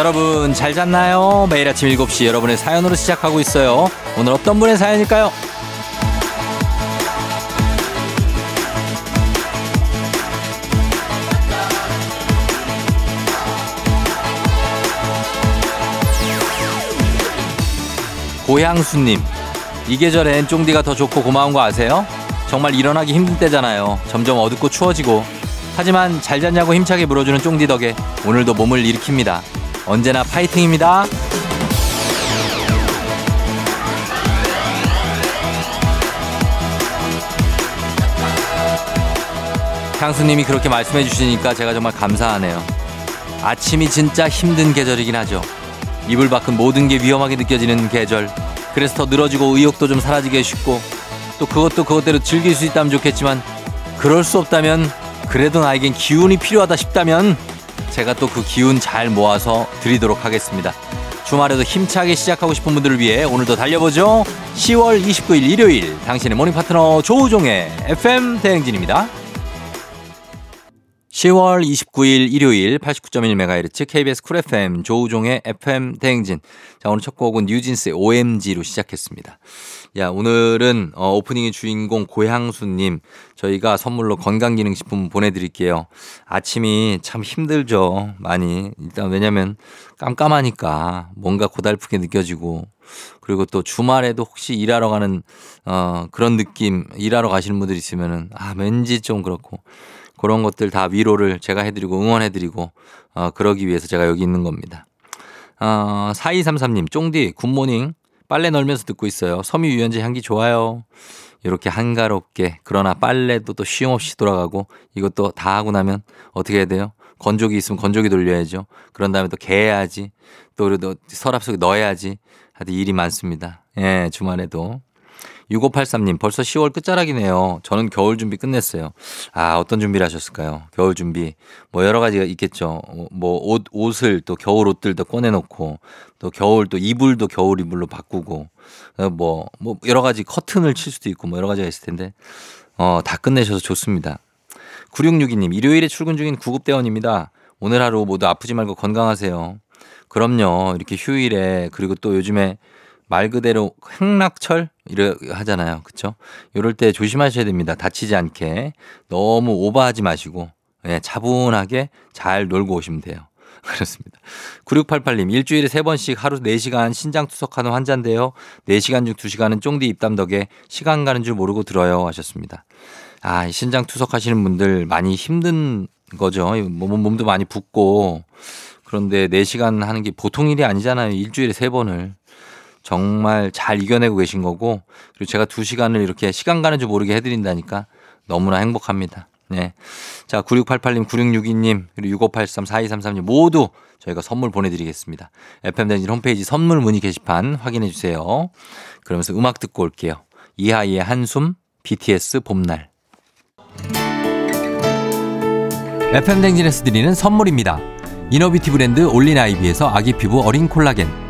여러분 잘 잤나요? 매일 아침 7시 여러분의 사연으로 시작하고 있어요. 오늘 어떤 분의 사연일까요? 고향수님, 이 계절엔 쫑디가 더 좋고 고마운 거 아세요? 정말 일어나기 힘든 때잖아요. 점점 어둡고 추워지고. 하지만 잘 잤냐고 힘차게 물어주는 쫑디 덕에 오늘도 몸을 일으킵니다. 언제나 파이팅입니다. 향수님이 그렇게 말씀해 주시니까 제가 정말 감사하네요. 아침이 진짜 힘든 계절이긴 하죠. 이불 밖은 모든 게 위험하게 느껴지는 계절. 그래서 더 늘어지고 의욕도 좀 사라지게 쉽고 또 그것도 그것대로 즐길 수 있다면 좋겠지만 그럴 수 없다면 그래도 나에겐 기운이 필요하다 싶다면 제가 또 그 기운 잘 모아서 드리도록 하겠습니다. 주말에도 힘차게 시작하고 싶은 분들을 위해 오늘도 달려보죠. 10월 29일 일요일 당신의 모닝 파트너 조우종의 FM 대행진입니다. 10월 29일 일요일 89.1MHz KBS 쿨 FM 조우종의 FM 대행진. 자, 오늘 첫 곡은 뉴진스의 OMG로 시작했습니다. 야, 오늘은 어, 오프닝의 주인공 고향수님 저희가 선물로 건강기능식품 보내드릴게요. 아침이 참 힘들죠. 많이. 일단 왜냐면 깜깜하니까 뭔가 고달프게 느껴지고 그리고 또 주말에도 혹시 일하러 가는 어, 그런 느낌 일하러 가시는 분들 있으면은 아, 왠지 좀 그렇고 그런 것들 다 위로를 제가 해드리고 응원해드리고 어, 그러기 위해서 제가 여기 있는 겁니다. 어, 4233님, 쫑디, 굿모닝. 빨래 널면서 듣고 있어요. 섬유 유연제 향기 좋아요. 이렇게 한가롭게 그러나 빨래도 또 쉼 없이 돌아가고 이것도 다 하고 나면 어떻게 해야 돼요? 건조기 있으면 건조기 돌려야죠. 그런 다음에 또 개야지. 또 그래도 서랍 속에 넣어야지. 하여튼 일이 많습니다. 예, 주말에도. 6583님, 벌써 10월 끝자락이네요. 저는 겨울 준비 끝냈어요. 아, 어떤 준비를 하셨을까요? 겨울 준비. 뭐 여러 가지가 있겠죠. 뭐 옷, 옷을 또 겨울 옷들도 꺼내놓고 또 겨울 또 이불도 겨울 이불로 바꾸고 뭐, 뭐 여러 가지 커튼을 칠 수도 있고 뭐 여러 가지가 있을 텐데 어, 다 끝내셔서 좋습니다. 9662님, 일요일에 출근 중인 구급대원입니다. 오늘 하루 모두 아프지 말고 건강하세요. 그럼요. 이렇게 휴일에 그리고 또 요즘에 말 그대로 행락철 이래 하잖아요. 그렇죠? 이럴 때 조심하셔야 됩니다. 다치지 않게 너무 오버하지 마시고 예, 차분하게 잘 놀고 오시면 돼요. 그렇습니다. 9688님, 일주일에 3번씩 하루 4시간 신장 투석하는 환자인데요. 4시간 중 2시간은 쫑디 입담 덕에 시간 가는 줄 모르고 들어요. 하셨습니다. 아, 신장 투석 하시는 분들 많이 힘든 거죠. 몸, 몸도 많이 붓고. 그런데 4시간 하는 게 보통 일이 아니잖아요. 일주일에 3번을. 정말 잘 이겨내고 계신 거고 그리고 제가 두 시간을 이렇게 시간 가는 줄 모르게 해드린다니까 너무나 행복합니다. 네. 자, 9688님, 9662님, 그리고 6583, 4233님 모두 저희가 선물 보내드리겠습니다. FM대진 홈페이지 선물 문의 게시판 확인해 주세요. 그러면서 음악 듣고 올게요. 이하이의 한숨, BTS 봄날. FM댕진에서 드리는 선물입니다. 이너비티 브랜드 올린 아이비에서 아기 피부 어린 콜라겐.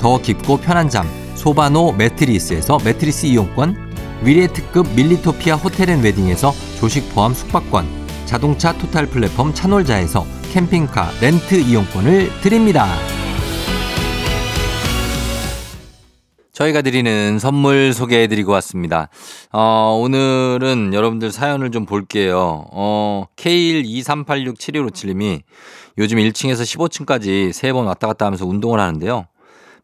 더 깊고 편한 잠 소바노 매트리스에서 매트리스 이용권 위례 특급 밀리토피아 호텔앤웨딩에서 조식 포함 숙박권 자동차 토탈 플랫폼 차놀자에서 캠핑카 렌트 이용권을 드립니다. 저희가 드리는 선물 소개해 드리고 왔습니다. 어, 오늘은 여러분들 사연을 좀 볼게요. 어, K123867157님이 요즘 1층에서 15층까지 세 번 왔다 갔다 하면서 운동을 하는데요.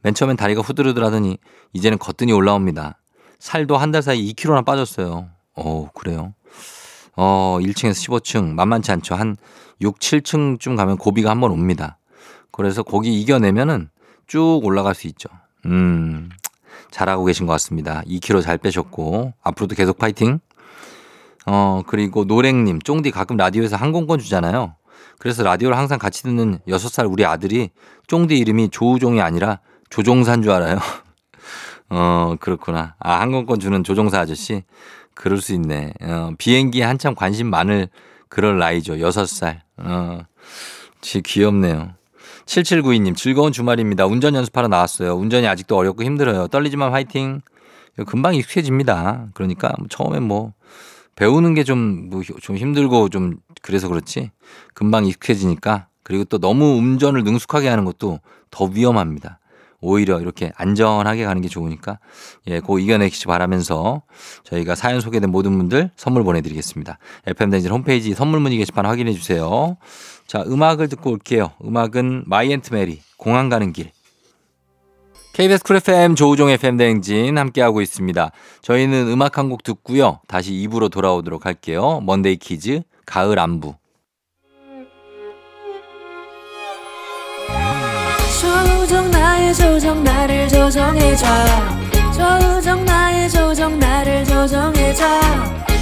맨 처음엔 다리가 후들후들 하더니 이제는 거뜬히 올라옵니다. 살도 한 달 사이 2kg나 빠졌어요. 어, 그래요. 어, 1층에서 15층 만만치 않죠. 한 6, 7층쯤 가면 고비가 한 번 옵니다. 그래서 거기 이겨내면은 쭉 올라갈 수 있죠. 음, 잘하고 계신 것 같습니다. 2kg 잘 빼셨고 앞으로도 계속 파이팅. 어 그리고 노랭님 쫑디 가끔 라디오에서 항공권 주잖아요. 그래서 라디오를 항상 같이 듣는 6살 우리 아들이 쫑디 이름이 조우종이 아니라 조종사인 줄 알아요. 어 그렇구나. 아 항공권 주는 조종사 아저씨. 그럴 수 있네. 어, 비행기에 한참 관심 많을 그럴 나이죠. 6살. 어, 지 귀엽네요. 7792님, 즐거운 주말입니다. 운전 연습하러 나왔어요. 운전이 아직도 어렵고 힘들어요. 떨리지만 화이팅. 금방 익숙해집니다. 그러니까 뭐 처음에 뭐 배우는 게 좀, 뭐 좀 힘들고 좀 그래서 그렇지. 금방 익숙해지니까. 그리고 또 너무 운전을 능숙하게 하는 것도 더 위험합니다. 오히려 이렇게 안전하게 가는 게 좋으니까 예, 고 이겨내시기 바라면서 저희가 사연 소개된 모든 분들 선물 보내드리겠습니다. FM대행진 홈페이지 선물 문의 게시판 확인해 주세요. 자, 음악을 듣고 올게요. 음악은 마이 앤트 메리, 공항 가는 길. KBS 쿨 FM 조우종 FM 대행진 함께하고 있습니다. 저희는 음악 한 곡 듣고요. 다시 2부로 돌아오도록 할게요. 먼데이 키즈, 가을 안부. 우종 나의 조정 나를 조정해줘 조우종 나의 조정 나를 조정해줘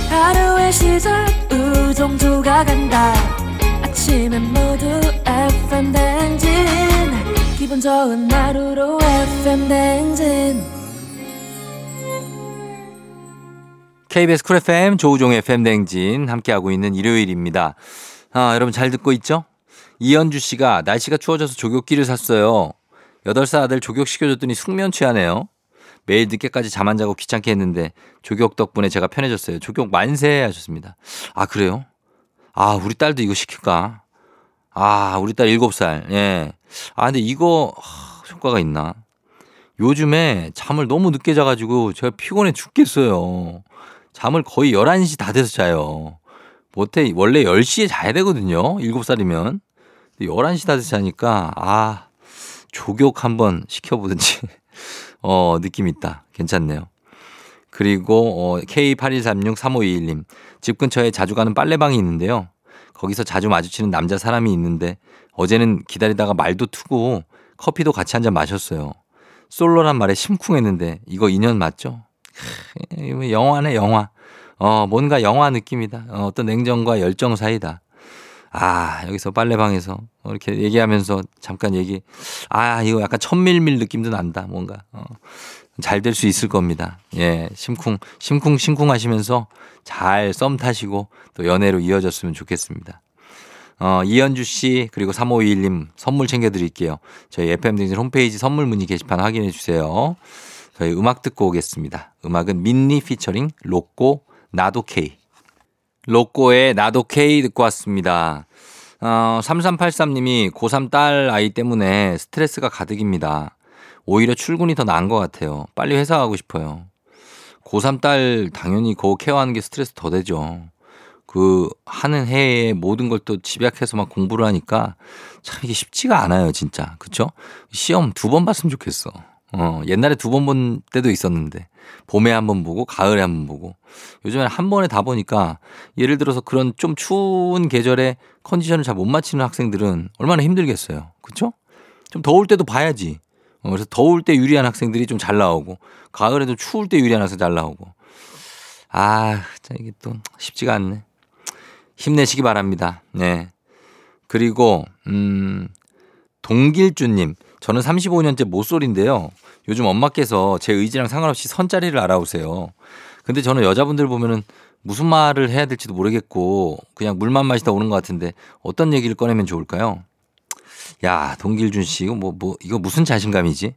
하루의 시절 우정조가 간다 아침엔 모두 FM 댕진 기분 좋은 하루로 FM 댕진 KBS 쿨 FM 조우종 FM 대행진 함께하고 있는 일요일입니다. 아, 여러분 잘 듣고 있죠? 이현주 씨가 날씨가 추워져서 조격기를 샀어요. 8살 아들 조격 시켜줬더니 숙면 취하네요. 매일 늦게까지 잠 안 자고 귀찮게 했는데 조격 덕분에 제가 편해졌어요. 조격 만세 하셨습니다. 아, 그래요? 아, 우리 딸도 이거 시킬까? 아, 우리 딸 7살. 예. 아, 근데 이거 하, 효과가 있나? 요즘에 잠을 너무 늦게 자가지고 제가 피곤해 죽겠어요. 잠을 거의 11시 다 돼서 자요. 못해, 원래 10시에 자야 되거든요. 7살이면. 11시 다 돼서 자니까, 아, 조격 한번 시켜보든지, 어, 느낌 있다. 괜찮네요. 그리고, 어, K81363521님. 집 근처에 자주 가는 빨래방이 있는데요. 거기서 자주 마주치는 남자 사람이 있는데, 어제는 기다리다가 말도 트고, 커피도 같이 한 잔 마셨어요. 솔로란 말에 심쿵했는데, 이거 인연 맞죠? 크, 영화네, 영화. 어, 뭔가 영화 느낌이다. 어, 어떤 냉정과 열정 사이다. 아, 여기서 빨래방에서 이렇게 얘기하면서 잠깐 얘기. 아, 이거 약간 천밀밀 느낌도 난다. 뭔가. 어, 잘 될 수 있을 겁니다. 예, 심쿵, 심쿵, 심쿵 하시면서 잘 썸 타시고 또 연애로 이어졌으면 좋겠습니다. 어, 이현주 씨, 그리고 3521님 선물 챙겨드릴게요. 저희 FM등진 홈페이지 선물 문의 게시판 확인해 주세요. 저희 음악 듣고 오겠습니다. 음악은 민니 피처링 로꼬 나도 K. 로꼬의 나도 K 듣고 왔습니다. 어, 3383님이 고3 딸 아이 때문에 스트레스가 가득입니다. 오히려 출근이 더 나은 것 같아요. 빨리 회사 가고 싶어요. 고3 딸 당연히 그 케어하는 게 스트레스 더 되죠. 그 하는 해에 모든 걸 또 집약해서 막 공부를 하니까 참 이게 쉽지가 않아요, 진짜. 그쵸? 시험 두 번 봤으면 좋겠어. 어, 옛날에 두 번 본 때도 있었는데 봄에 한 번 보고 가을에 한 번 보고 요즘에는 한 번에 다 보니까 예를 들어서 그런 좀 추운 계절에 컨디션을 잘 못 맞추는 학생들은 얼마나 힘들겠어요. 그쵸? 좀 더울 때도 봐야지. 어, 그래서 더울 때 유리한 학생들이 좀 잘 나오고 가을에도 추울 때 유리한 학생 잘 나오고 아, 자 이게 또 쉽지가 않네. 힘내시기 바랍니다. 네. 그리고 음 동길주님 저는 35년째 모쏠인데요. 요즘 엄마께서 제 의지랑 상관없이 선자리를 알아오세요. 근데 저는 여자분들 보면은 무슨 말을 해야 될지도 모르겠고 그냥 물만 마시다 오는 것 같은데 어떤 얘기를 꺼내면 좋을까요? 야, 동길준 씨, 이거 뭐, 뭐, 이거 무슨 자신감이지?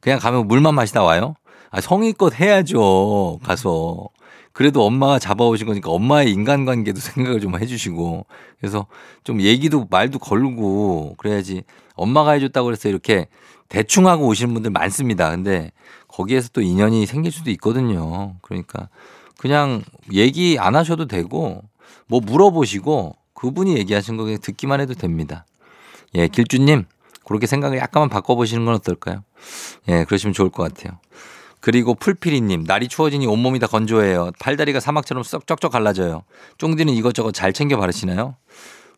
그냥 가면 물만 마시다 와요? 아, 성의껏 해야죠. 가서. 그래도 엄마가 잡아오신 거니까 엄마의 인간관계도 생각을 좀 해주시고 그래서 좀 얘기도 말도 걸고 그래야지 엄마가 해줬다고 그래서 이렇게 대충 하고 오시는 분들 많습니다. 근데 거기에서 또 인연이 생길 수도 있거든요. 그러니까 그냥 얘기 안 하셔도 되고 뭐 물어보시고 그분이 얘기하신 거 그냥 듣기만 해도 됩니다. 예, 길주님 그렇게 생각을 약간만 바꿔보시는 건 어떨까요? 예, 그러시면 좋을 것 같아요. 그리고 풀피리님, 날이 추워지니 온몸이 다 건조해요. 팔다리가 사막처럼 썩 쩍쩍 갈라져요. 쫑디는 이것저것 잘 챙겨 바르시나요?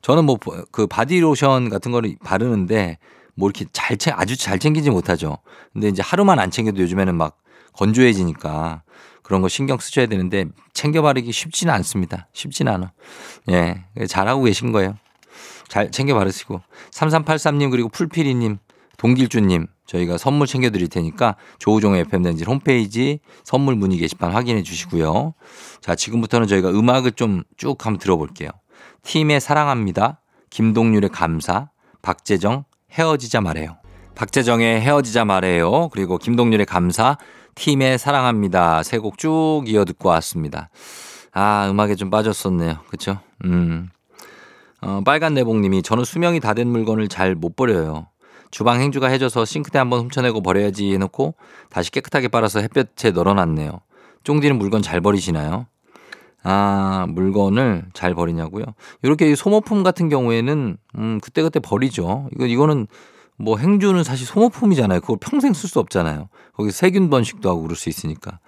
저는 뭐 그 바디로션 같은 거를 바르는데 뭐 이렇게 잘 챙, 아주 잘 챙기지 못하죠. 근데 이제 하루만 안 챙겨도 요즘에는 막 건조해지니까 그런 거 신경 쓰셔야 되는데 챙겨 바르기 쉽지는 않습니다. 쉽지는 않아. 예. 잘하고 계신 거예요. 잘 챙겨 바르시고. 3383님 그리고 풀피리님, 동길주님 저희가 선물 챙겨드릴 테니까 조우종의 FM댕진 홈페이지 선물 문의 게시판 확인해 주시고요. 자, 지금부터는 저희가 음악을 좀 쭉 한번 들어볼게요. 팀의 사랑합니다. 김동률의 감사. 박재정 헤어지자 말해요. 박재정의 헤어지자 말해요. 그리고 김동률의 감사. 팀의 사랑합니다. 세 곡 쭉 이어 듣고 왔습니다. 아, 음악에 좀 빠졌었네요. 그쵸? 음. 어, 빨간 내복님이 저는 수명이 다 된 물건을 잘 못 버려요. 주방 행주가 해줘서 싱크대 한번 훔쳐내고 버려야지 해놓고 다시 깨끗하게 빨아서 햇볕에 널어놨네요. 쫑디는 물건 잘 버리시나요? 아, 물건을 잘 버리냐고요? 이렇게 소모품 같은 경우에는, 음, 그때그때 버리죠. 이거, 이거는 뭐 행주는 사실 소모품이잖아요. 그걸 평생 쓸 수 없잖아요. 거기 세균 번식도 하고 그럴 수 있으니까.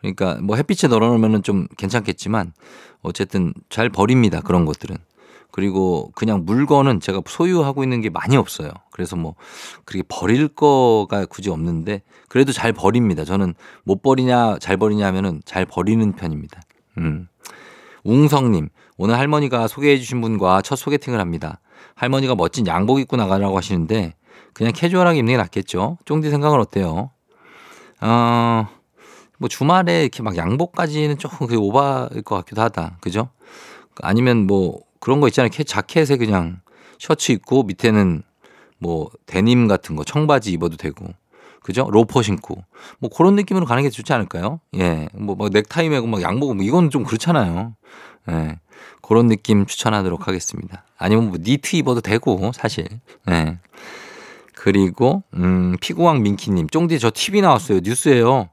그러니까 뭐 햇빛에 널어놓으면 좀 괜찮겠지만 어쨌든 잘 버립니다. 그런 것들은. 그리고 그냥 물건은 제가 소유하고 있는 게 많이 없어요. 그래서 뭐 그렇게 버릴 거가 굳이 없는데 그래도 잘 버립니다. 저는 못 버리냐 잘 버리냐 하면은 잘 버리는 편입니다. 음. 웅성님, 오늘 할머니가 소개해 주신 분과 첫 소개팅을 합니다. 할머니가 멋진 양복 입고 나가라고 하시는데 그냥 캐주얼하게 입는 게 낫겠죠? 쫑디 생각은 어때요? 어, 뭐 주말에 이렇게 막 양복까지는 조금 그 오바일 것 같기도 하다. 그죠? 아니면 뭐 그런 거 있잖아요. 자켓에 그냥 셔츠 입고 밑에는 뭐 데님 같은 거 청바지 입어도 되고 그죠? 로퍼 신고 뭐 그런 느낌으로 가는 게 좋지 않을까요? 예, 뭐, 뭐 넥타이 매고 막 양복 뭐 이건 좀 그렇잖아요. 예, 그런 느낌 추천하도록 하겠습니다. 아니면 뭐 니트 입어도 되고 사실. 예. 그리고 음 피구왕 민키 님 쫑디 저 TV 나왔어요 뉴스예요.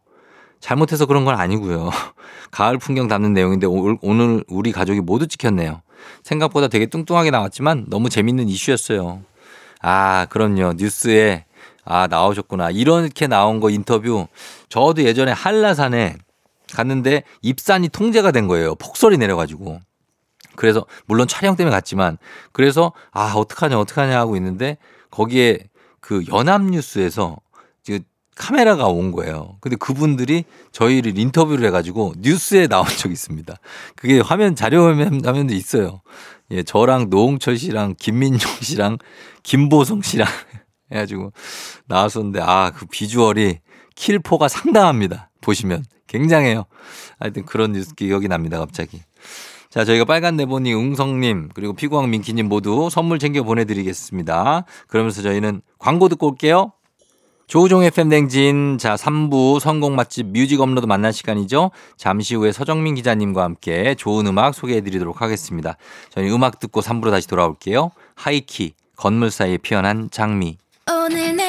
잘못해서 그런 건 아니고요. 가을 풍경 담는 내용인데 오늘 우리 가족이 모두 찍혔네요. 생각보다 되게 뚱뚱하게 나왔지만 너무 재밌는 이슈였어요. 아, 그럼요. 뉴스에 아, 나오셨구나. 이렇게 나온 거 인터뷰. 저도 예전에 한라산에 갔는데 입산이 통제가 된 거예요. 폭설이 내려가지고. 그래서 물론 촬영 때문에 갔지만 그래서 아, 어떡하냐, 어떡하냐 하고 있는데 거기에 그 연합뉴스에서 카메라가 온 거예요. 근데 그분들이 저희를 인터뷰를 해가지고 뉴스에 나온 적이 있습니다. 그게 화면 자료 화면도 있어요. 예, 저랑 노홍철 씨랑 김민종 씨랑 김보성 씨랑 해가지고 나왔었는데 아 그 비주얼이 킬포가 상당합니다. 보시면 굉장해요. 하여튼 그런 뉴스 기억이 납니다. 갑자기. 자, 저희가 빨간 네보니 웅성님 그리고 피구왕 민키님 모두 선물 챙겨 보내드리겠습니다. 그러면서 저희는 광고 듣고 올게요. 조우종 FM 대행진 자 3부 성공 맛집 뮤직 업로드 만난 시간이죠. 잠시 후에 서정민 기자님과 함께 좋은 음악 소개해 드리도록 하겠습니다. 저희 음악 듣고 3부로 다시 돌아올게요. 하이키 건물 사이에 피어난 장미 오늘 내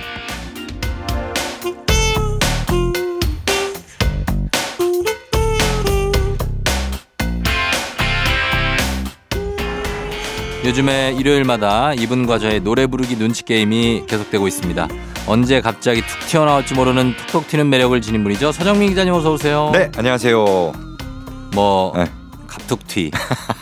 요즘에 일요일마다 이분과 저의 노래 부르기 눈치 게임이 계속되고 있습니다. 언제 갑자기 툭 튀어나올지 모르는 툭툭 튀는 매력을 지닌 분이죠. 서정민 기자님 어서 오세요. 네, 안녕하세요. 뭐 네. 갑툭튀,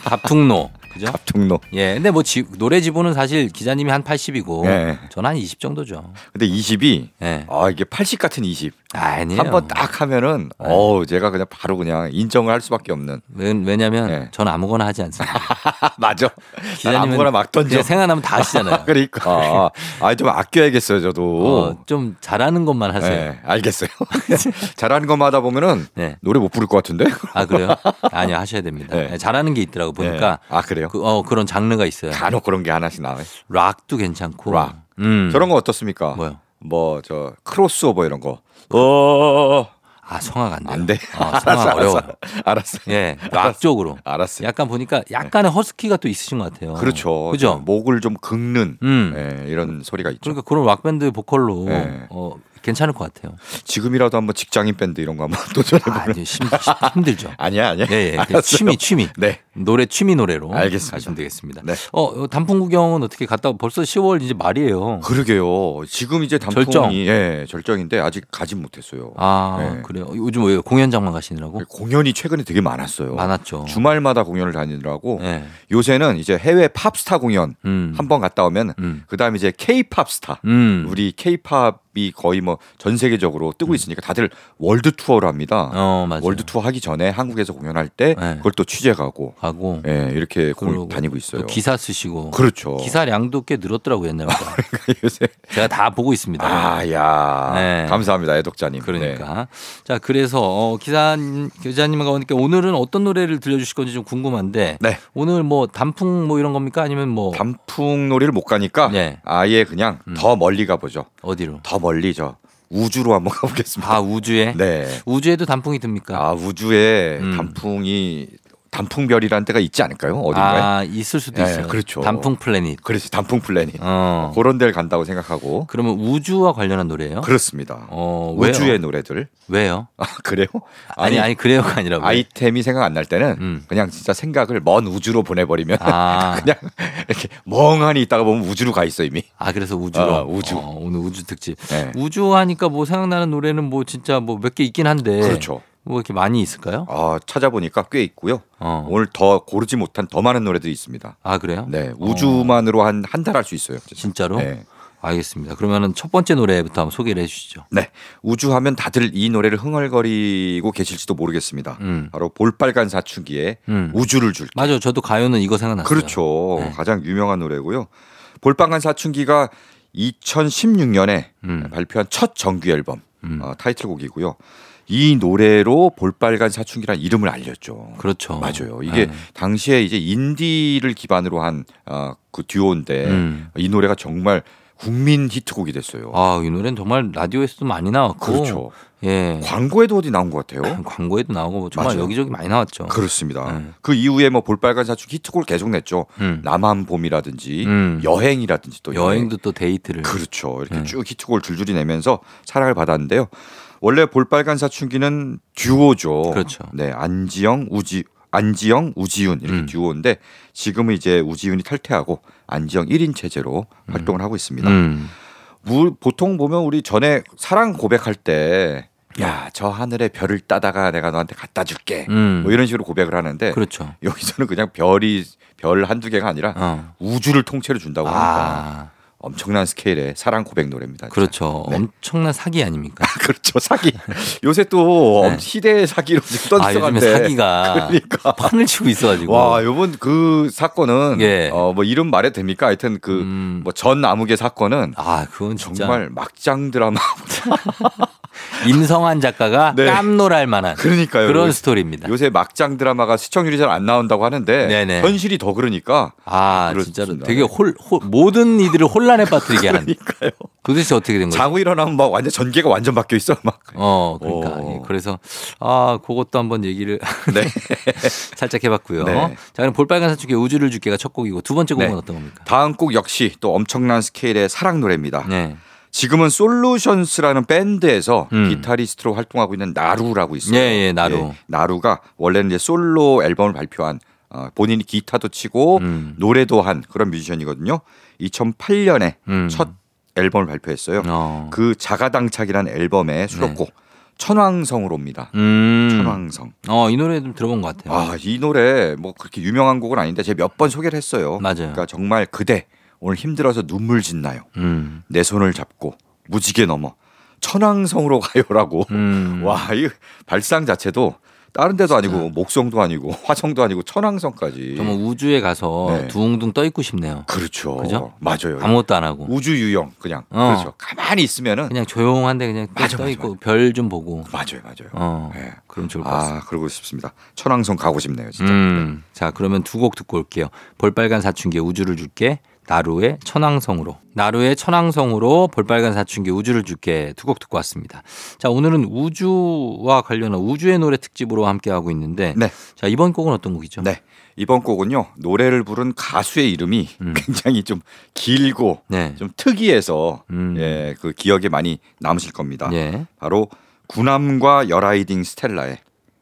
갑툭노. 그죠? 갑툭노. 예. 근데 뭐 지- 노래 지분은 사실 기자님이 한 80이고 네. 저는 한 20 정도죠. 근데 20이 예. 아, 이게 80 같은 20. 아니에요. 한 번 딱 하면은 네. 어우, 제가 그냥 바로 그냥 인정을 할 수밖에 없는. 왜, 왜냐면 네. 저는 아무거나 하지 않습니다. 맞아. 기자님은 아무거나 막 던져. 생각나면 다 하시잖아요. 그러니까. 아, 아, 좀 아껴야겠어요, 저도. 어, 좀 잘하는 것만 하세요. 네, 알겠어요. 잘하는 것만 하다 보면은 네. 노래 못 부를 것 같은데? 아 그래요? 아니요 하셔야 됩니다. 잘하는 게 있더라고 보니까 네. 아, 그래요? 그, 어 그런 장르가 있어요. 간혹 그런 게 하나씩 나와요. 락도 괜찮고. 락. 음. 저런 거 어떻습니까? 뭐요? 뭐, 저, 크로스오버 이런 거. 어, 아 성악 안 돼요. 안 돼. 어, 성악 어려워. 알았어. 예, 락 쪽으로. 알았어요. 약간 보니까 약간의 허스키가 또 있으신 것 같아요. 그렇죠. 그죠? 목을 좀 긁는 음. 예, 이런 소리가 있죠. 그러니까 그런 락 밴드 보컬로 네. 어, 괜찮을 것 같아요. 지금이라도 한번 직장인 밴드 이런 거 한번 도전해 아, 보면. 힘, 힘들죠. 아니야, 아니야. 예, 예. 알았어요. 취미, 취미. 네. 노래 취미 노래로 알겠습니다. 가시면 되겠습니다. 네. 어, 어, 단풍 구경은 어떻게 갔다 벌써 10월 이제 말이에요. 그러게요. 지금 이제 단풍이 절정. 예, 절정인데 아직 가진 못했어요. 아, 네. 그래요. 요즘 왜 공연장만 가시느라고? 공연이 최근에 되게 많았어요. 많았죠. 주말마다 공연을 다니느라고 예. 요새는 이제 해외 팝스타 공연 음. 한번 갔다 오면 음. 그다음에 이제 K-팝 스타 음. 우리 K-팝이 거의 뭐 전 세계적으로 뜨고 있으니까 다들 월드 투어를 합니다. 어. 월드 투어 하기 전에 한국에서 공연할 때 네. 그걸 또 취재 가고 가고 예, 이렇게 그러고 공 다니고 있어요. 또 기사 쓰시고 그렇죠. 기사량도 꽤 늘었더라고요, 옛날보다. 요새 제가 다 보고 있습니다. 아, 야. 네. 감사합니다, 애독자님. 그러니까. 네. 자, 그래서 어, 기사 기자님과 오니까 오늘은 어떤 노래를 들려 주실 건지 좀 궁금한데 네. 오늘 뭐 단풍 뭐 이런 겁니까? 아니면 뭐 단풍 놀이를 못 가니까 네. 아예 그냥 음. 더 멀리 가 보죠. 어디로? 더 멀리 저 우주로 한번 가보겠습니다. 아, 우주에? 네. 우주에도 단풍이 듭니까? 아 우주에 음. 단풍이 단풍별이라는 데가 있지 않을까요? 어딘가에? 아, 있을 수도 네, 있어요. 그렇죠. 단풍 planet. 그래서 단풍 planet 어. 그런 데를 간다고 생각하고 그러면 우주와 관련한 노래예요? 그렇습니다. 어, 왜요? 우주의 노래들. 왜요? 아 그래요? 아니 아니 그래요가 아니라 왜? 아이템이 생각 안 날 때는 음. 그냥 진짜 생각을 먼 우주로 보내 버리면 아, 그냥 이렇게 멍하니 있다가 보면 우주로 가 있어 이미. 아 그래서 우주로 아, 우주. 어, 오늘 우주 특집. 네. 우주 하니까 뭐 생각나는 노래는 뭐 진짜 뭐 몇 개 있긴 한데 그렇죠. 뭐 이렇게 많이 있을까요? 아 찾아보니까 꽤 있고요. 어. 오늘 더 고르지 못한 더 많은 노래들이 있습니다. 아 그래요? 네, 우주만으로 한 한 달 할 수 있어요. 진짜. 진짜 로? 네. 알겠습니다. 그러면은 첫 번째 노래부터 한번 소개를 해주시죠. 네, 우주하면 다들 이 노래를 흥얼거리고 계실지도 모르겠습니다. 음. 바로 볼빨간 사춘기의 음. 우주를 줄게. 맞아, 저도 가요는 이거 생각났어요. 그렇죠. 네. 가장 유명한 노래고요. 볼빨간 사춘기가 2016년에 음. 발표한 첫 정규 앨범 음. 어, 타이틀곡이고요. 이 노래로 볼빨간 사춘기라는 이름을 알렸죠. 그렇죠. 맞아요. 이게 네. 당시에 이제 인디를 기반으로 한그 듀오인데 음. 이 노래가 정말 국민 히트곡이 됐어요. 아, 이 노래는 정말 라디오에서도 많이 나왔고, 그렇죠. 예, 광고에도 어디 나온 것 같아요. 광고에도 나오고 정말 맞아요. 여기저기 많이 나왔죠. 그렇습니다. 네. 그 이후에 뭐 볼빨간 사춘기 히트곡을 계속 냈죠. 음. 남한 봄이라든지 음. 여행이라든지 또 여행도 또 데이트를. 그렇죠. 이렇게 네. 쭉 히트곡을 줄줄이 내면서 사랑을 받았는데요. 원래 볼빨간 사춘기는 듀오죠. 그렇죠. 네, 안지영, 우지 안지영, 우지훈 이렇게 음. 듀오인데 지금은 이제 우지훈이 탈퇴하고 안지영 1인 체제로 활동을 하고 있습니다. 음. 무- 보통 보면 우리 전에 사랑 고백할 때 야, 저 하늘에 별을 따다가 내가 너한테 갖다 줄게. 음. 뭐 이런 식으로 고백을 하는데 그렇죠. 여기서는 그냥 별이 별 한두 개가 아니라 어. 우주를 통째로 준다고 하니까 아, 엄청난 스케일의 사랑 고백 노래입니다. 진짜. 그렇죠. 네. 엄청난 사기 아닙니까? 그렇죠. 사기. 요새 또 네. 시대의 사기로 지금 아, 요즘에 떠들어간데. 사기가 그러니까. 판을 치고 있어가지고. 와, 요번 그 사건은 예. 어, 뭐 이름 말해도 됩니까? 하여튼 그 음. 뭐전 아무개 사건은 아, 그건 진짜 정말 막장 드라마. 임성환 작가가 네. 깜놀할 만한 그러니까요. 그런 스토리입니다. 요새 막장 드라마가 시청률이 잘 안 나온다고 하는데 네네. 현실이 더 그러니까 아, 그렇습니다. 진짜로 되게 홀, 홀- 모든 이들을 혼란에 빠뜨리게 하는. 그러니까요. 도대체 어떻게 된 거죠? 자고 일어나면 막 완전 전개가 완전 바뀌어 있어 막. 어, 그러니까 오. 예, 그래서 아, 그것도 한번 얘기를 네. 살짝 해봤고요. 네. 자, 그럼 볼빨간 사춘기 우주를 줄게가 첫 곡이고 두 번째 곡은 네. 어떤 겁니까? 다음 곡 역시 또 엄청난 스케일의 사랑 노래입니다. 네. 지금은 솔루션스라는 밴드에서 음. 기타리스트로 활동하고 있는 나루라고 있어요. 예, 예, 나루. 나루가 원래는 이제 솔로 앨범을 발표한 어, 본인이 기타도 치고 음. 노래도 한 그런 뮤지션이거든요. 2008년에 음. 첫 앨범을 발표했어요. 어. 그 자가당착이라는 앨범의 수록곡 천왕성으로 옵니다. 네. 음. 천왕성. 어, 이 노래 좀 들어본 것 같아요. 아, 이 노래 뭐 그렇게 유명한 곡은 아닌데 제가 몇 번 소개를 했어요. 맞아요. 그러니까 정말 그대 오늘 힘들어서 눈물 짓나요? 음. 내 손을 잡고 무지개 넘어 천왕성으로 가요라고. 음. 와, 이 발상 자체도 다른 데도 아니고 목성도 아니고 화성도 아니고 천왕성까지. 정말 우주에 가서 네. 둥둥 떠 있고 싶네요. 그렇죠. 그죠? 맞아요. 아무것도 안 하고. 우주 유형 그냥 어. 그렇죠. 가만히 있으면은 그냥 조용한데 그냥 맞아, 떠 맞아, 있고 별 좀 보고. 맞아요, 맞아요. 어. 네. 그럼 좋을 것 같습니다. 아, 그러고 싶습니다. 천왕성 가고 싶네요, 진짜. 음. 자, 그러면 두 곡 듣고 올게요. 볼빨간 사춘기 우주를 줄게. 나루의 천왕성으로. 나루의 천왕성으로 볼빨간 사춘기 우주를 줄게 두 곡 듣고 왔습니다. 자, 오늘은 우주와 관련한 우주의 노래 특집으로 함께 하고 있는데. 네. 자, 이번 곡은 어떤 곡이죠? 네. 이번 곡은요. 노래를 부른 가수의 이름이 음. 굉장히 좀 길고 네. 좀 특이해서 음. 예, 그 기억에 많이 남으실 겁니다. 예. 바로 구남과 열아이딩 스텔라의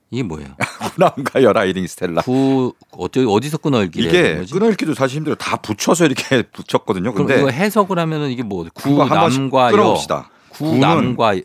이게 뭐예요? 구남과 여라이딩 스텔라. 구 어디 어디서 끊어읽기를 이게? 끊어읽기도 사실 힘들어. 다 붙여서 이렇게 붙였거든요. 그럼 근데 이거 해석을 하면은 이게 뭐 번씩 구남과 여 끊어봅시다.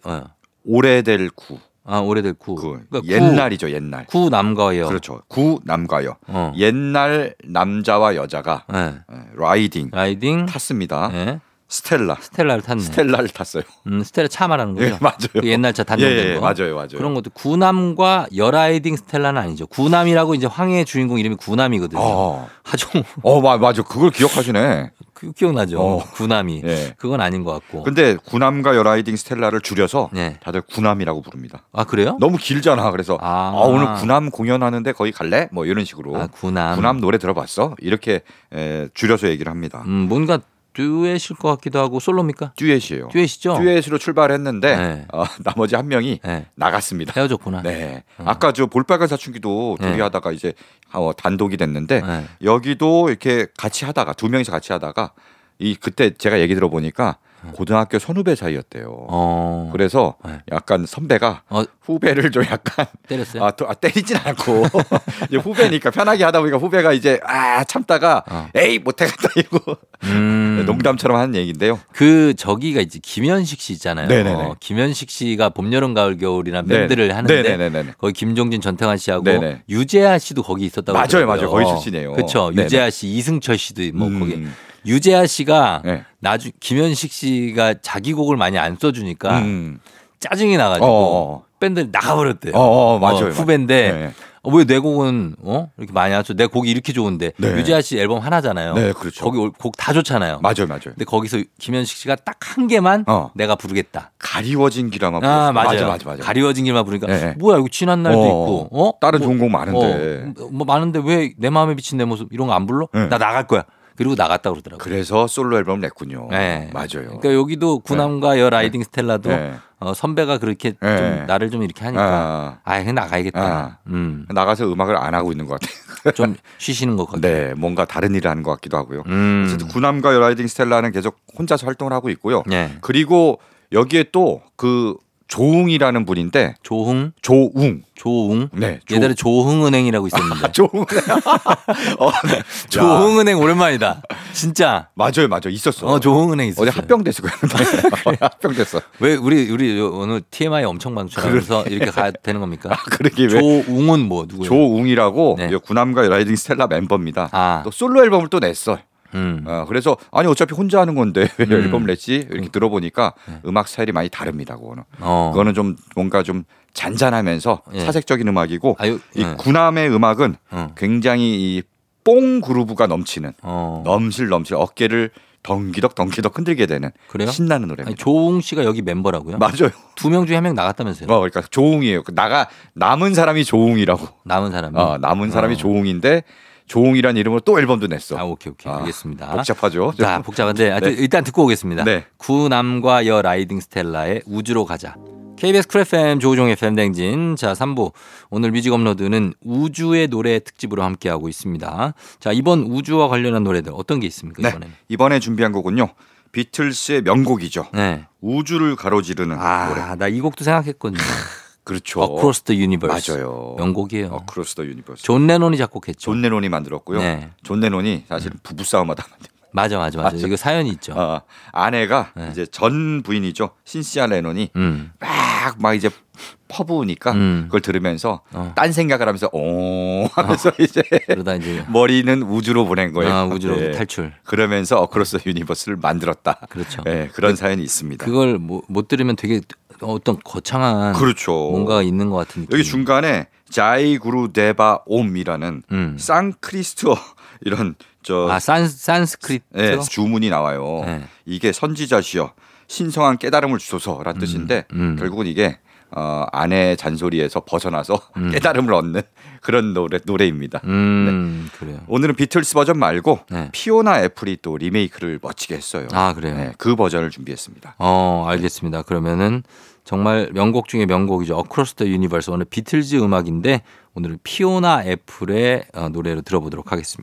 어. 오래될 구. 아 오래될 구. 그 그러니까 구- 옛날이죠, 옛날. 구 남과 여. 그렇죠. 구 남과요. 어. 옛날 남자와 여자가 예. 예, riding riding 탔습니다. 예. 스텔라. 스텔라를 탔네. 스텔라를 탔어요. 음, 스텔라 차 말하는 거죠. 예, 맞아요. 그 옛날 차 단종된 예, 예, 거. 맞아요, 맞아요. 그런 것도 구남과 여라이딩 스텔라는 아니죠. 구남이라고 이제 황해의 주인공 이름이 구남이거든요. 어, 하정 어, 마- 맞아. 그걸 기억하시네. 그 기억나죠. 어. 구남이. 예. 그건 아닌 것 같고. 근데 구남과 여라이딩 스텔라를 줄여서 네. 다들 구남이라고 부릅니다. 아 그래요? 너무 길잖아. 그래서 아. 아, 오늘 구남 공연하는데 거기 갈래? 뭐 이런 식으로. 아 구남. 구남 노래 들어봤어? 이렇게 에, 줄여서 얘기를 합니다. 음, 뭔가 듀엣일 것 같기도 하고 솔로입니까? 듀엣이에요. 듀엣이죠. 듀엣으로 출발했는데 네. 어, 나머지 한 명이 네. 나갔습니다. 헤어졌구나. 네. 아까 저 볼빨간 사춘기도 둘이 네. 하다가 이제 어, 단독이 됐는데 네. 여기도 이렇게 같이 하다가 두 명이서 같이 하다가 이 그때 제가 얘기 들어보니까 고등학교 선후배 사이였대요. 네. 어. 그래서 네. 약간 선배가 어, 후배를 좀 약간 때렸어요? 아, 또, 아, 때리진 않고 이제 후배니까 편하게 하다 보니까 후배가 이제 아 참다가 어. 에이 못해겠다 이거 음. 농담처럼 하는 얘기인데요. 그 저기가 이제 김현식 씨 있잖아요. 네네네. 어, 김현식 씨가 봄, 여름, 가을, 겨울이라는 네. 밴드를 하는데 네네네네. 거기 김종진, 전태환 씨하고 네네. 유재하 씨도 거기 있었다고 맞아요, 그러더라고요. 맞아요. 거기 출신이에요. 그렇죠. 네네. 유재하 씨, 이승철 씨도 뭐 음. 거기 유재하 씨가 네. 나중 김현식 씨가 자기 곡을 많이 안 써주니까 음. 짜증이 나가지고 어어. 밴드 나가버렸대요. 어, 어, 맞아요. 후배인데 네. 어, 왜내 곡은 어 이렇게 많이 안 써? 내 곡이 이렇게 좋은데 네. 유재하 씨 앨범 하나잖아요. 네, 그렇죠. 거기 곡 다 좋잖아요. 맞아요, 맞아요. 근데 거기서 김현식 씨가 딱 한 개만 어. 내가 부르겠다. 가리워진 길아만 아. 맞아, 맞아, 맞아. 가리워진 길만 부르니까 네. 뭐야 이거 지난 날도 어. 있고 어 다른 뭐, 좋은 곡 많은데. 어, 뭐 많은데 왜 내 마음에 비친 내 모습 이런 거 안 불러? 네. 나 나갈 거야. 그리고 나갔다 그러더라고요. 그래서 솔로 앨범 냈군요. 네. 맞아요. 그러니까 여기도 구남과 여 라이딩 스텔라도 네. 어, 선배가 그렇게 네. 좀 나를 좀 이렇게 하니까 아, 그냥 나가야겠다. 아. 음. 나가서 음악을 안 하고 있는 것 같아요. 좀 쉬시는 것 같아요. 네, 뭔가 다른 일을 하는 것 같기도 하고요. 음. 어쨌든 구남과 여 라이딩 스텔라는 계속 혼자서 활동을 하고 있고요. 네. 그리고 여기에 또 그 조웅이라는 분인데 조흥, 조웅. 조웅. 네. 조- 옛날에 조흥은행이라고 있었는데. 조웅. 어, 네. 야, 조흥은행 오랜만이다. 진짜. 맞아요, 맞아요. 있었어. 어, 조흥은행 있었어요. 어디 합병됐을 거야. 합병됐어. 왜 우리 우리 오늘 TMI 엄청 방출하면서 이렇게 가야 되는 겁니까? 그러게 왜 조웅은 뭐 누구예요? 조웅이라고 네. 이 구남과 라이딩 스텔라 멤버입니다. 아. 또 솔로 앨범을 또 냈어. 음. 어, 그래서 아니 어차피 혼자 하는 건데 왜 음. 앨범 냈지? 이렇게 들어보니까 음악 스타일이 많이 다릅니다. 그거는. 어. 그거는 좀 뭔가 좀 잔잔하면서 예. 사색적인 음악이고 아유, 이 예. 구남의 음악은 어. 굉장히 이 뽕 groove가 넘치는 어. 넘실 넘실 어깨를 덩기덕 덩기덕 흔들게 되는 그래요? 신나는 아니, 노래입니다. 조웅 씨가 여기 멤버라고요? 맞아요. 두 명 중에 한 명 나갔다면서요? 어, 그러니까 조웅이에요. 나가 남은 사람이 조웅이라고. 남은 사람이. 어, 남은 사람이 어. 조웅인데 조웅이라는 이름으로 또 앨범도 냈어. 아, 오케이, 오케이. 아, 알겠습니다. 복잡하죠. 자, 복잡한데 네. 일단 듣고 오겠습니다. 네. 구남과 여 라이딩 스텔라의 우주로 가자. KBS 쿨 FM 조우종의 FM대행진. 자, 3부. 오늘 뮤직 업로드는 우주의 노래 특집으로 함께하고 있습니다. 자, 이번 우주와 관련한 노래들 어떤 게 있습니까, 네. 이번에는? 이번에 준비한 곡은요. 비틀스의 명곡이죠. 네. 우주를 가로지르는 노래. 아, 나 이 곡도 생각했거든요. 그렇죠. Across the Universe. 맞아요. 명곡이에요. Across the Universe. 존 레논이 작곡했죠. 존 레논이 만들었고요. 네. 존 레논이 사실 부부 싸움하다 만든. 맞아, 맞아, 맞아. 맞죠. 이거 사연이 있죠. 어, 아내가 네. 이제 전 부인이죠. 신시아 레논이 음. 막 막 이제 퍼부으니까 음. 그걸 들으면서 어. 딴 생각을 하면서 오 하면서 이제 그러다 이제 머리는 우주로 보낸 거예요. 아, 우주로 네. 탈출. 그러면서 Across Universe를 만들었다. 그렇죠. 네, 그런 사연이 있습니다. 그걸 뭐, 못 들으면 되게 어떤 거창한 그렇죠. 뭔가가 있는 것 같은 느낌. 여기 중간에 Jai Guru Deva Om이라는 음. 쌍크리스토 이런 저 아, 산, 산스크리트? 네, 주문이 나와요. 네. 이게 선지자시여 신성한 깨달음을 주소서란 뜻인데 음. 결국은 이게 어, 아내의 잔소리에서 벗어나서 깨달음을 얻는 그런 노래 노래입니다. 음, 그래요. 오늘은 비틀스 버전 말고 네. 피오나 애플이 또 리메이크를 멋지게 했어요. 아, 그래요? 네, 그 버전을 준비했습니다. 어, 알겠습니다. 그러면은 정말 명곡 중에 명곡이죠. Across the Universe. 오늘 비틀즈 음악인데 오늘은 피오나 애플의 어, 노래로 들어보도록 하겠습니다.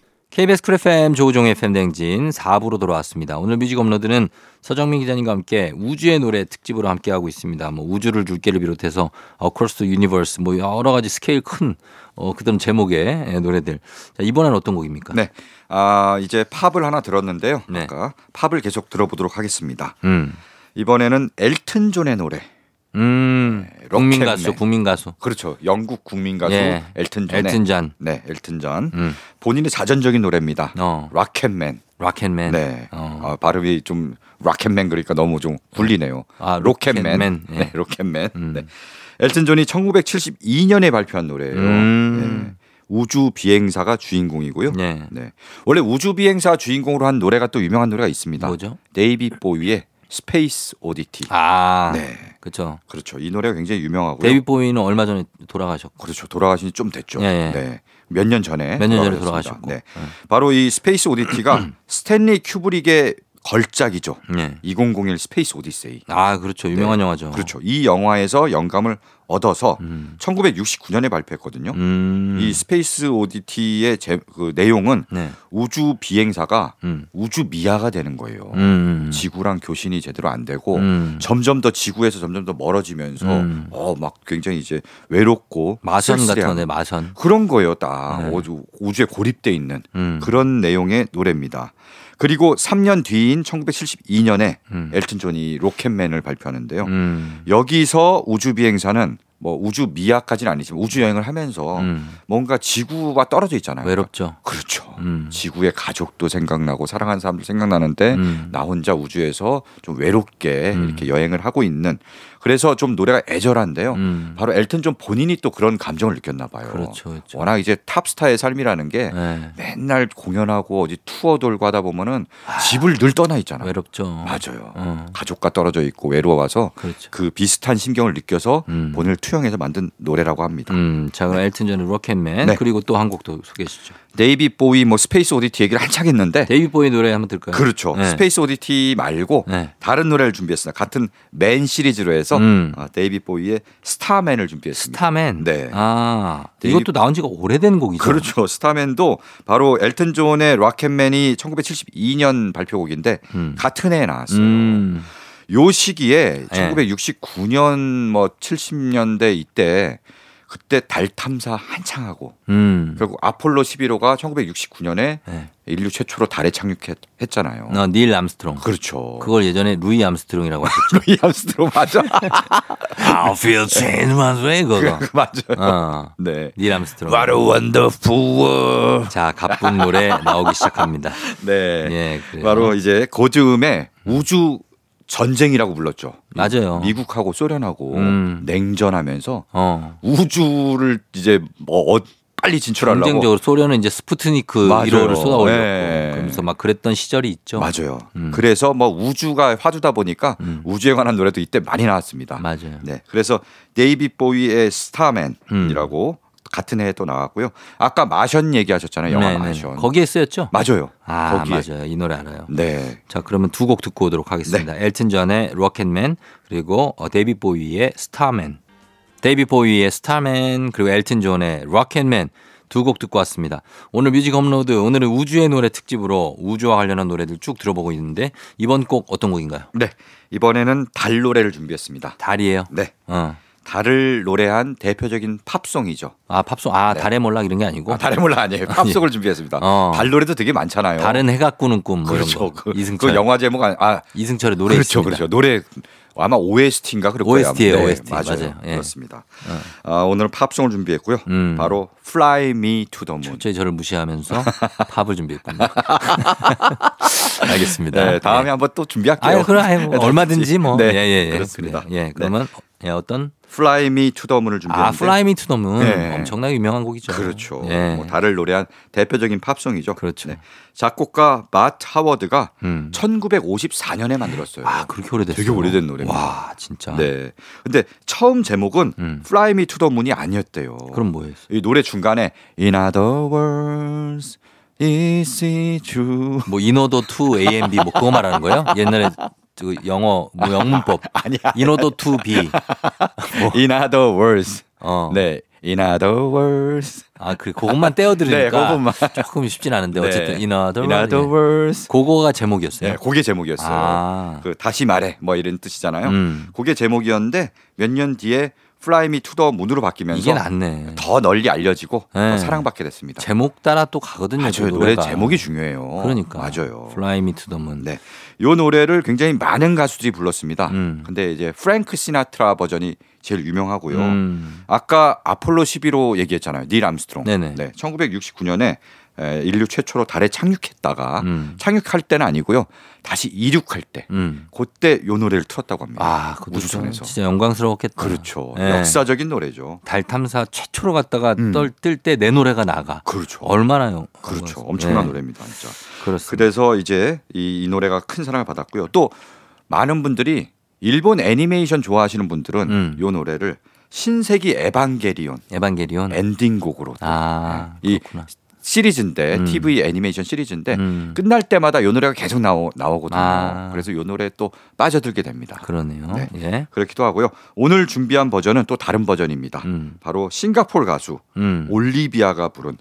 KBS Cool FM 조우종의 FM 대행진 4부로 돌아왔습니다. 오늘 뮤직 업로드는 서정민 기자님과 함께 우주의 노래 특집으로 함께하고 있습니다. 뭐 우주를 줄게를 비롯해서 Across the Universe 뭐 여러 가지 스케일 큰 어, 그런 제목의 예, 노래들. 자, 이번엔 어떤 곡입니까? 네, 아 이제 팝을 하나 들었는데요. 네. 아까 팝을 계속 들어보도록 하겠습니다. 음. 이번에는 엘튼 존의 노래. 음. 국민 로켓맨. 가수, 국민 가수. 그렇죠. 영국 국민 가수 예. 엘튼 존의 엘튼 존. 네, 엘튼 존. 음. 본인의 자전적인 노래입니다. 어. Rocket Man. Rocket Man. 네. 어. 아, 발음이 좀 Rocket Man 그러니까 너무 좀 굴리네요. 아, Rocket Man. Rocket Man. 예. 네, Rocket Man. 음. 네. 엘튼 존이 1972년에 발표한 노래예요. 음. 네. 우주 비행사가 주인공이고요. 네. 네. 원래 우주 비행사 주인공으로 한 노래가 또 유명한 노래가 있습니다. 뭐죠? 데이비드 보위의 Space Oddity. 아. 네. 그렇죠. 그렇죠. 이 노래가 굉장히 유명하고요. 데이비드 보위는 얼마 전에 돌아가셨고. 그렇죠. 돌아가신 지 좀 됐죠. 예, 예. 네. 몇 년 전에 몇 년 전에. 돌아가셨고. 네. 바로 이 Space Oddity가 스탠리 큐브릭의 걸작이죠. 네. 2001 Space Odyssey. 아, 그렇죠. 유명한 영화죠. 그렇죠. 이 영화에서 영감을 얻어서 음. 1969년에 발표했거든요. 음. 이 Space Oddity의 제, 그 내용은 네. 우주 비행사가 음. 우주 미아가 되는 거예요. 음. 지구랑 교신이 제대로 안 되고 음. 점점 더 지구에서 점점 더 멀어지면서 음. 어 막 굉장히 이제 외롭고 Martian 같은 거네, Martian. 그런 거예요, 딱 네. 우주, 우주에 고립돼 있는 음. 그런 내용의 노래입니다. 그리고 3년 뒤인 1972년에 음. 엘튼 존이 Rocket Man을 발표하는데요. 음. 여기서 우주 비행사는 뭐 우주 미아까지는 아니지만 우주 여행을 하면서 음. 뭔가 지구와 떨어져 있잖아요. 외롭죠. 그렇죠. 음. 지구의 가족도 생각나고 사랑하는 사람도 생각나는데 음. 나 혼자 우주에서 좀 외롭게 음. 이렇게 여행을 하고 있는 그래서 좀 노래가 애절한데요. 음. 바로 엘튼 존 본인이 또 그런 감정을 느꼈나 봐요. 그렇죠, 그렇죠. 워낙 이제 탑스타의 삶이라는 게 네. 맨날 공연하고 어디 투어 돌고 하다 보면은 집을 늘 떠나 있잖아. 외롭죠. 맞아요. 어. 가족과 떨어져 있고 외로워서 그렇죠. 그 비슷한 심경을 느껴서 음. 본인을 투영해서 만든 노래라고 합니다. 음, 자 그럼 엘튼 존의 Rocket Man 네. 그리고 또 한 곡도 소개해 주시죠. 데이비드 보위 뭐 Space Oddity 얘기를 한창 했는데 데이비드 보위 노래 한번 들을까요? 그렇죠. 네. Space Oddity 말고 네. 다른 노래를 준비했습니다. 같은 man 시리즈로 해서 음. 어, 데이비드 보위의 Starman을 준비했습니다. Starman. 네. 아, 데이비- 이것도 나온 지가 오래된 곡이죠. 그렇죠. Starman도 바로 엘튼 존의 Rocket Man이 1972년 발표곡인데 음. 같은 해에 나왔어요. 음. 요 시기에 네. 1969년 뭐 70년대 이때 그때 달 탐사 한창 하고 음. 결국 아폴로 11호가 1969년에 네. 인류 최초로 달에 착륙했잖아요. 어, 닐 암스트롱. 그렇죠. 그걸 예전에 루이 암스트롱이라고 하셨죠. 루이 암스트롱 맞아. I feel change my way 그거. 맞아요. 어. 네. 닐 암스트롱. What a wonderful world. 자, 갑분 노래 나오기 시작합니다. 네. 예, 그래요. 바로 이제 고 즈음에 우주 전쟁이라고 불렀죠. 맞아요. 미국하고 소련하고 음. 냉전하면서 어. 우주를 이제 뭐 어, 빨리 진출하려고 경쟁적으로 소련은 이제 스푸트니크 맞아요. 1호를 쏘아올렸고 네. 그러면서 막 그랬던 시절이 있죠. 맞아요. 음. 그래서 뭐 우주가 화두다 보니까 음. 우주에 관한 노래도 이때 많이 나왔습니다. 맞아요. 네. 그래서 데이비드 보위의 Starman이라고 같은 해에 또 나왔고요. 아까 Martian 얘기하셨잖아요. 영화 네네. Martian. 거기에 쓰였죠? 맞아요. 아, 거기에. 맞아요. 이 노래 알아요. 네. 자, 그러면 두 곡 듣고 오도록 하겠습니다. 엘튼 존의 Rocket Man 그리고 어, 데이비 보위의 Starman. 데이비 보위의 Starman 그리고 엘튼 존의 Rocket Man 두 곡 듣고 왔습니다. 오늘 뮤직 업로드 오늘은 우주의 노래 특집으로 우주와 관련한 노래들 쭉 들어보고 있는데 이번 곡 어떤 곡인가요? 네. 이번에는 달 노래를 준비했습니다. 달이에요. 네. 어. 달을 노래한 대표적인 팝송이죠. 아, 팝송. 아, 네. 달의 몰락 이런 게 아니고. 아, 달의 몰라 아니에요. 팝송을 준비했습니다. 어. 달 노래도 되게 많잖아요. 다른 해가 꾸는 꿈. 뭐 그렇죠. 그, 이승철. 그 영화 제목 아, 아 이승철의 노래 그렇죠, 있습니다. 그렇죠. 노래 아마 OST인가 그럴 OST 예요, 거예요. OST. 맞아요. 예. 그렇습니다. 아, 오늘 팝송을 준비했고요. 음. 바로 Fly Me to the Moon. 철저히 저를 무시하면서 팝을 준비했군요. 알겠습니다. 네, 다음에 네. 한번 또 준비할게요. 그래, 아유, 뭐 얼마든지 뭐. 네, 예, 예, 예. 그렇습니다. 예, 네. 그러면 예, 어떤 Fly Me to the Moon을 준비했는데 아, Fly Me to the Moon 네. 엄청나게 유명한 곡이죠. 그렇죠. 예. 뭐 달을 노래한 대표적인 팝송이죠. 그렇죠. 작곡가 마트 하워드가 음. 1954년에 만들었어요. 아, 그렇게 오래됐어요. 되게 오래된 노래입니다. 와, 진짜. 네. 근데 처음 제목은 음. Fly Me to the Moon이 아니었대요. 그럼 뭐였어요? 이 노래 중간에 In other words, is it true? 뭐 인어도 2 A M B 뭐 그거 말하는 거예요? 옛날에 그 영어 뭐 영문법 아니야. 인어도 2 B In other words. 어. 네. In other words. 아, 그 그것만 떼어 네, 그것만. 조금 쉽진 않은데 어쨌든 네. in other, In other 예. words. 그거가 제목이었어요. 네, 그게 제목이었어요. 아. 그 다시 말해 뭐 이런 뜻이잖아요. 음. 그게 제목이었는데 몇 년 뒤에 Fly Me to the Moon으로 바뀌면서 이게 낫네. 더 널리 알려지고 네. 더 사랑받게 됐습니다. 제목 따라 또 가거든요. 맞아요. 그 노래. 제목이 중요해요. 그러니까. 맞아요. Fly Me to the Moon. 네. 요 노래를 굉장히 많은 가수들이 불렀습니다. 음. 근데 이제 프랭크 시나트라 버전이 제일 유명하고요. 음. 아까 아폴로 11호 얘기했잖아요. 닐 암스트롱. 네네. 네. 1969년에 인류 최초로 달에 착륙했다가 음. 착륙할 때는 아니고요. 다시 이륙할 때 음. 그때 요 노래를 틀었다고 합니다. 아, 우주선에서. 좀 진짜 영광스러웠겠다. 그렇죠. 예. 역사적인 노래죠. 달 탐사 최초로 갔다가 음. 뜰때 내 노래가 나가. 그렇죠. 얼마나 영 그렇죠. 영광스러워. 엄청난 네. 노래입니다, 진짜. 그렇습니다. 그래서 이제 이, 이 노래가 큰 사랑을 받았고요. 또 많은 분들이 일본 애니메이션 좋아하시는 분들은 음. 이 노래를 신세기 에반게리온 에반게리온. 엔딩곡으로 또 아, 이 그렇구나. 시리즈인데 음. TV 애니메이션 시리즈인데 음. 끝날 때마다 이 노래가 계속 나오, 나오거든요. 아. 그래서 이 노래에 또 빠져들게 됩니다. 그러네요. 네. 예. 그렇기도 하고요. 오늘 준비한 버전은 또 다른 버전입니다. 음. 바로 싱가포르 가수 음. 올리비아가 부른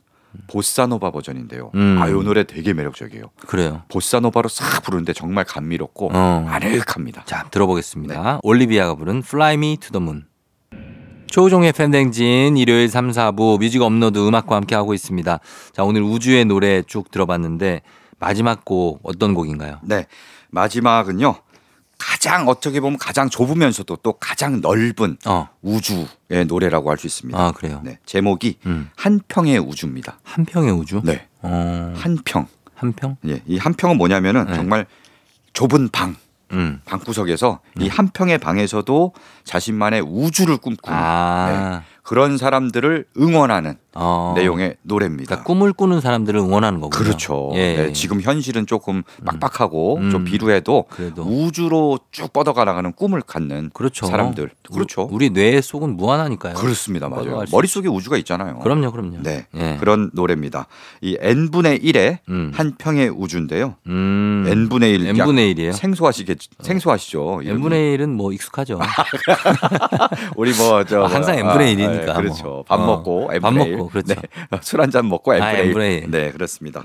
보사노바 버전인데요. 음. 아, 이 노래 되게 매력적이에요. 그래요. 보사노바로 싹 부르는데 정말 감미롭고 어. 아늑합니다. 자, 들어보겠습니다. 네. 올리비아가 부른 Fly Me to the Moon. 조종의 팬댕진 일요일 3, 4부 뮤직 업로드 음악과 함께 하고 있습니다. 자, 오늘 우주의 노래 쭉 들어봤는데 마지막 곡 어떤 곡인가요? 네. 마지막은요. 가장 어떻게 보면 가장 좁으면서도 또 가장 넓은 어. 우주의 노래라고 할 수 있습니다. 아, 그래요. 네. 제목이 음. 한평의 우주입니다. 한평의 우주? 네. 어. 한평. 한평? 예. 이 한평은 뭐냐면은 네. 정말 좁은 방, 음. 방구석에서 이 한 평의 방에서도 자신만의 우주를 꿈꾸는 아. 그런 사람들을 응원하는 어. 내용의 노래입니다. 그러니까 꿈을 꾸는 사람들을 응원하는 거군요. 그렇죠. 예. 네, 지금 현실은 조금 빡빡하고 음. 좀 비루해도 그래도. 우주로 쭉 뻗어가 나가는 꿈을 갖는 그렇죠. 사람들. 그렇죠. 우- 우리 뇌 속은 무한하니까요. 그렇습니다. 맞아요. 머릿속에 우주가 있잖아요. 그럼요, 그럼요. 네. 예. 그런 노래입니다. 이 n분의 1의 음. 한 평의 우주인데요. 음. n분의 1. n분의 1이에요. 생소하시겠 생소하시죠. 이름이. n분의 1은 뭐 익숙하죠. 우리 뭐저 아, 항상 n분의 1이니까 그렇죠. 뭐. 밥 어. 먹고 밥 n분의 1. 먹고, 그렇죠. 술한 잔 먹고 n분의, 아, 1. n분의 일. 네, 그렇습니다.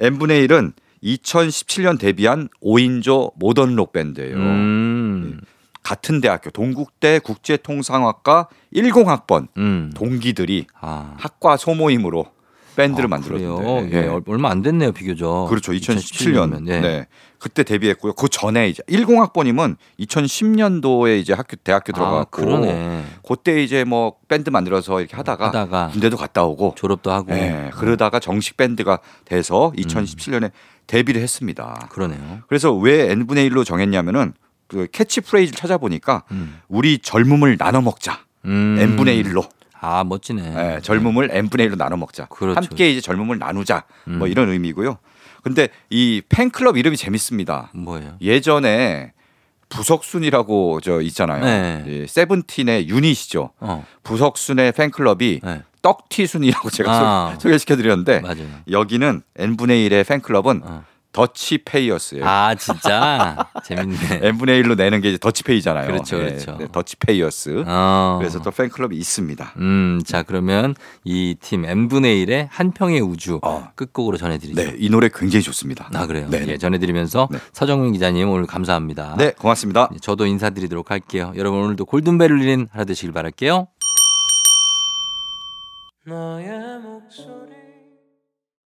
n분의 1은 2017년 데뷔한 5인조 모던 록 밴드예요. 음. 같은 대학교 동국대 국제통상학과 10학번 음. 동기들이 아. 학과 소모임으로 밴드를 아, 만들었는데? 예, 얼- 얼마 안 됐네요, 비교적. 그렇죠. 2017년. 2017년. 네. 네. 그때 데뷔했고요. 그 전에 이제 10학번이면 2010년도에 이제 학교 대학교 아, 들어갔고 그러네. 그때 이제 뭐 밴드 만들어서 이렇게 하다가, 하다가 군대도 갔다 오고 졸업도 하고. 예, 그러다가 정식 밴드가 돼서 음. 2017년에 데뷔를 했습니다. 그러네요. 그래서 왜 n분의 1로 정했냐면은 그 캐치프레이즈를 찾아보니까 음. 우리 젊음을 나눠 먹자. 음. n분의 1로. 아, 멋지네. 예, 젊음을 n분의 1로 나눠 먹자. 그렇죠. 함께 이제 젊음을 나누자. 뭐 음. 이런 의미고요. 근데 이 팬클럽 이름이 재밌습니다. 뭐예요? 예전에 부석순이라고 저 있잖아요. 네. 예, 세븐틴의 유닛이죠. 어. 부석순의 팬클럽이 네. 떡튀순이라고 제가 아. 소개시켜 드렸는데 맞아요. 여기는 n분의 1의 팬클럽은 어. 더치페이어스예요. 아, 진짜? 재밌네. n분의 1로 내는 게 이제 더치페이잖아요. 그렇죠, 예, 그렇죠. 네, 더치페이어스. 어. 그래서 또 팬클럽이 있습니다. 음, 자, 그러면 이 팀 n분의 1의 한 평의 우주 어. 끝곡으로 전해드리죠. 네, 이 노래 굉장히 좋습니다. 아, 그래요? 네, 네. 예, 전해드리면서 네. 서정민 기자님 오늘 감사합니다. 네, 고맙습니다. 저도 인사드리도록 할게요. 여러분 오늘도 골든벨 울리는 하루 되시길 바랄게요.